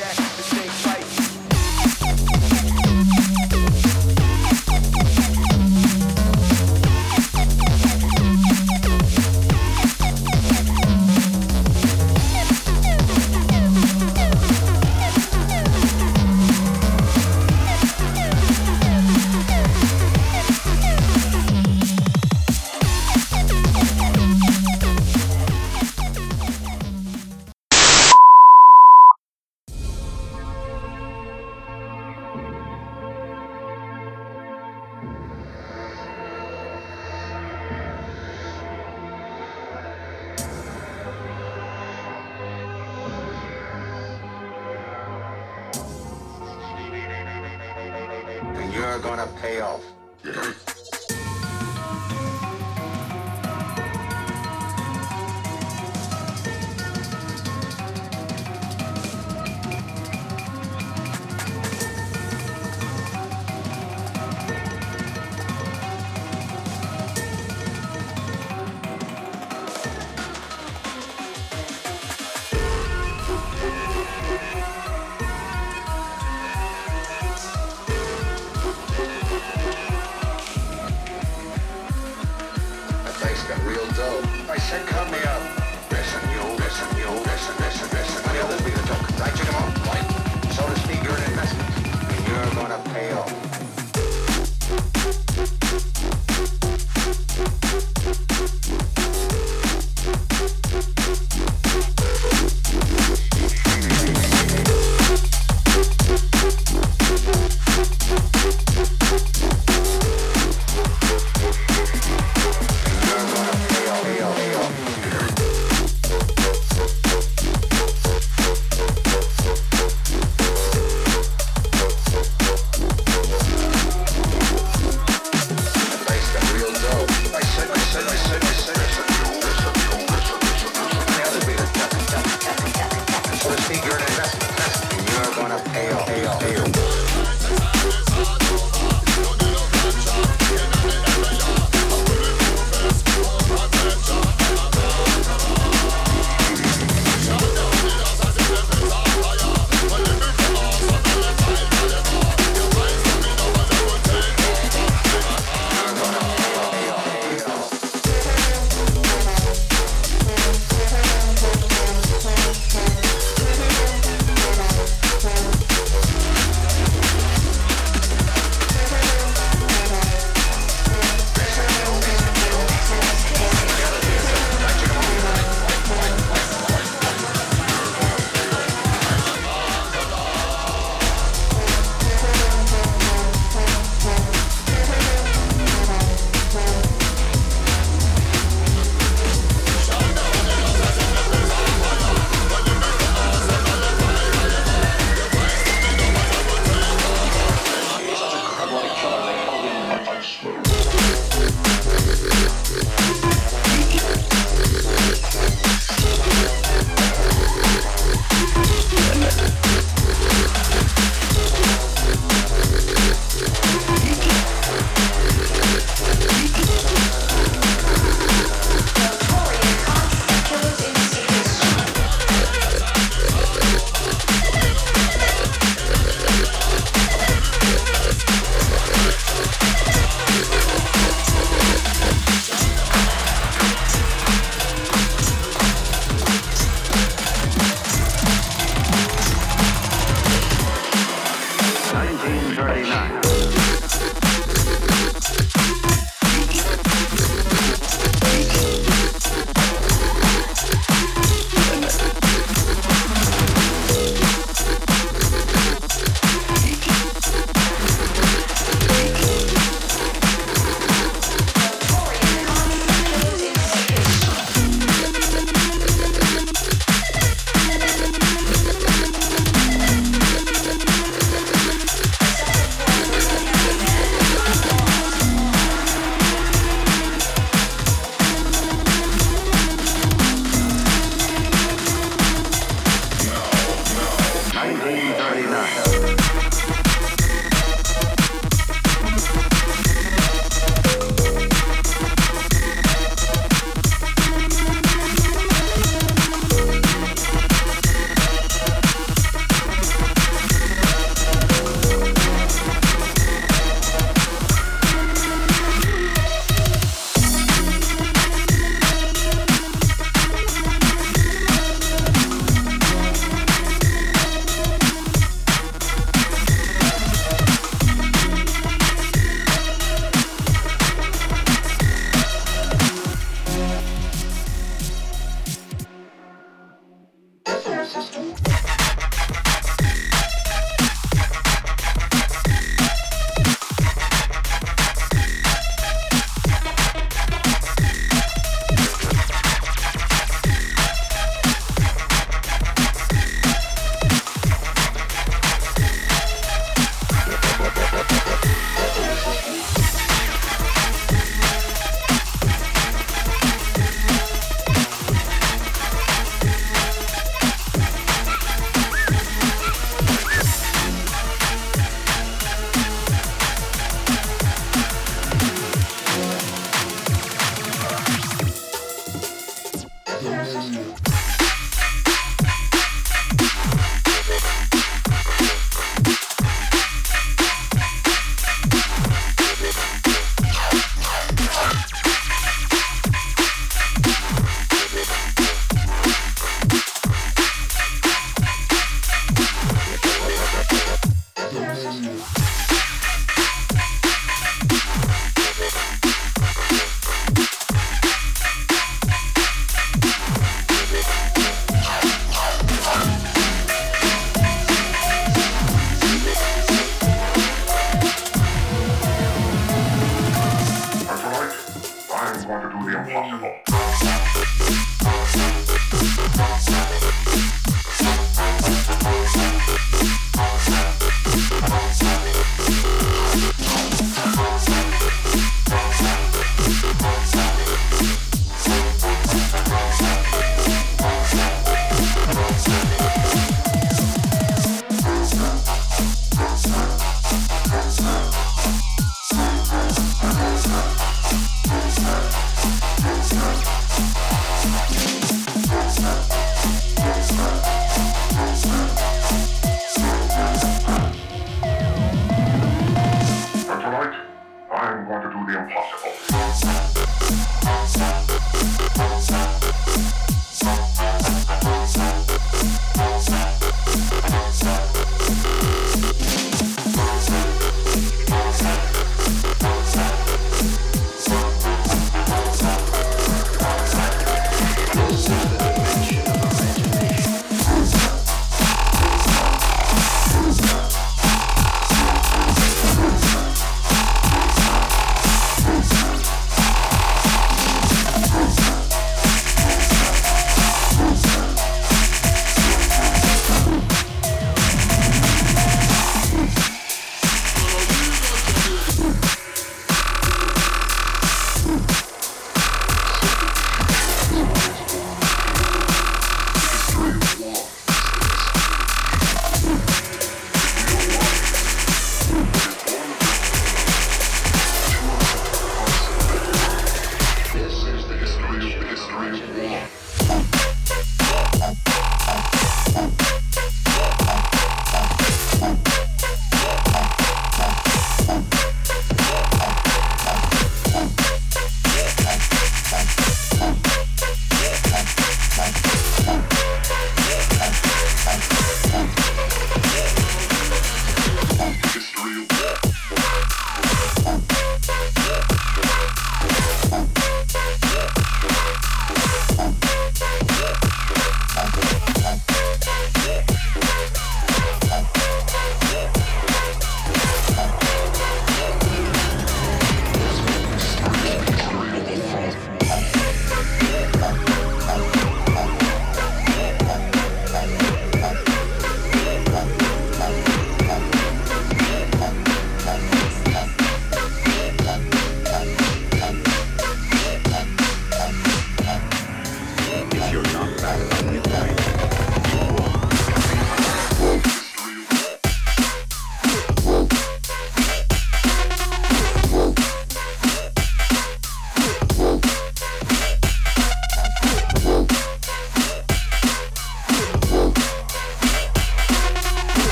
that, this ain't right.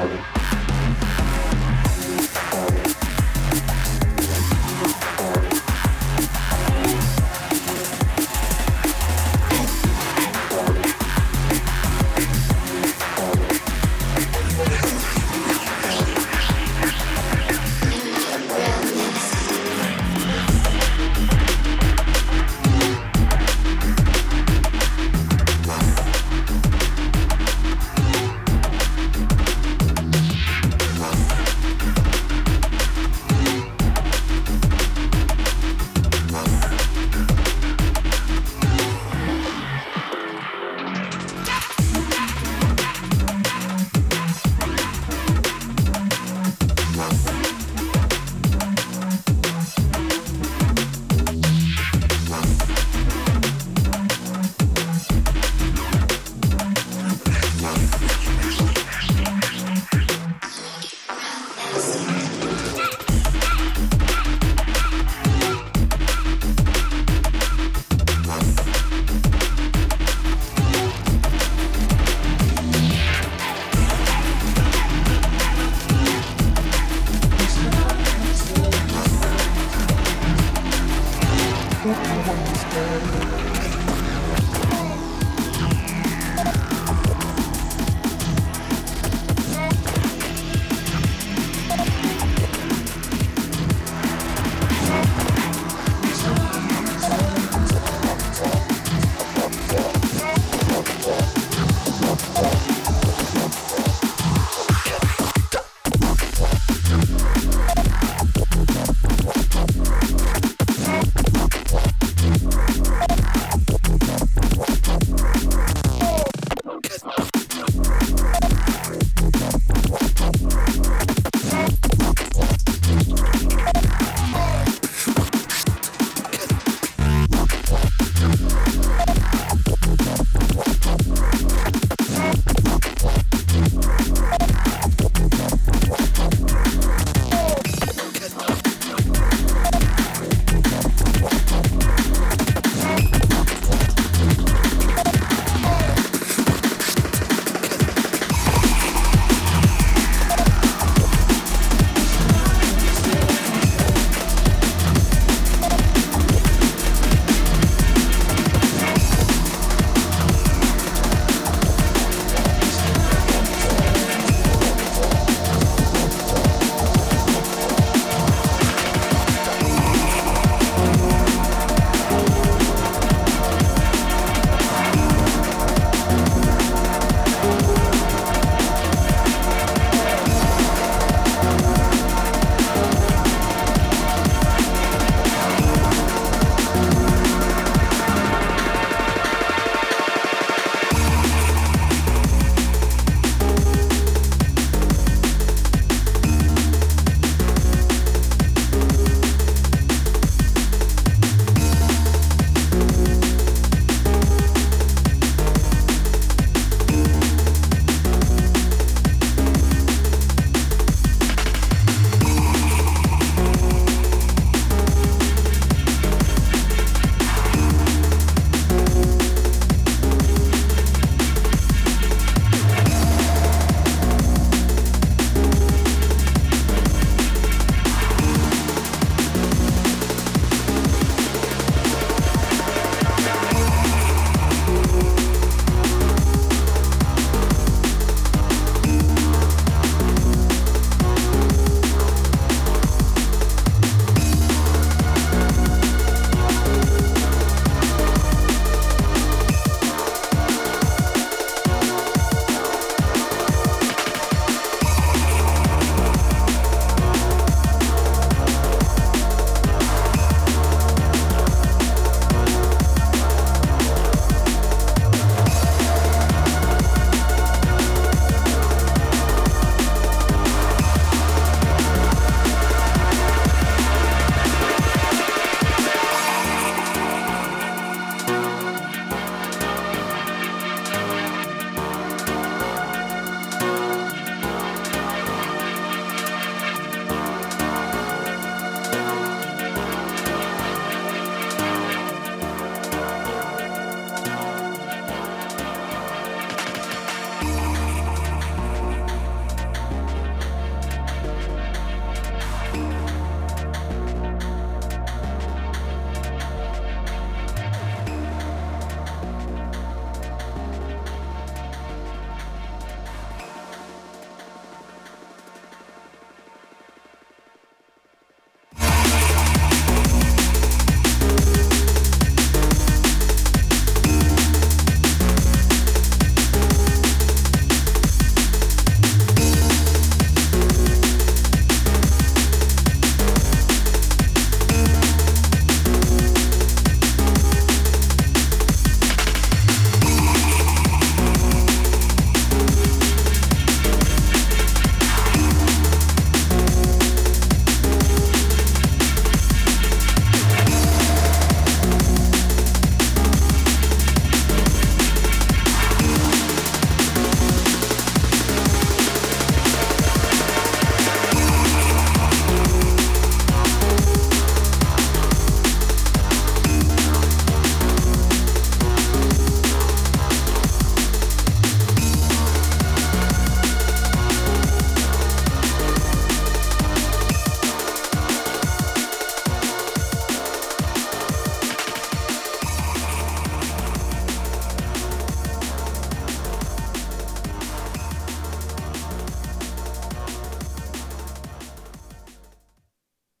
Valley.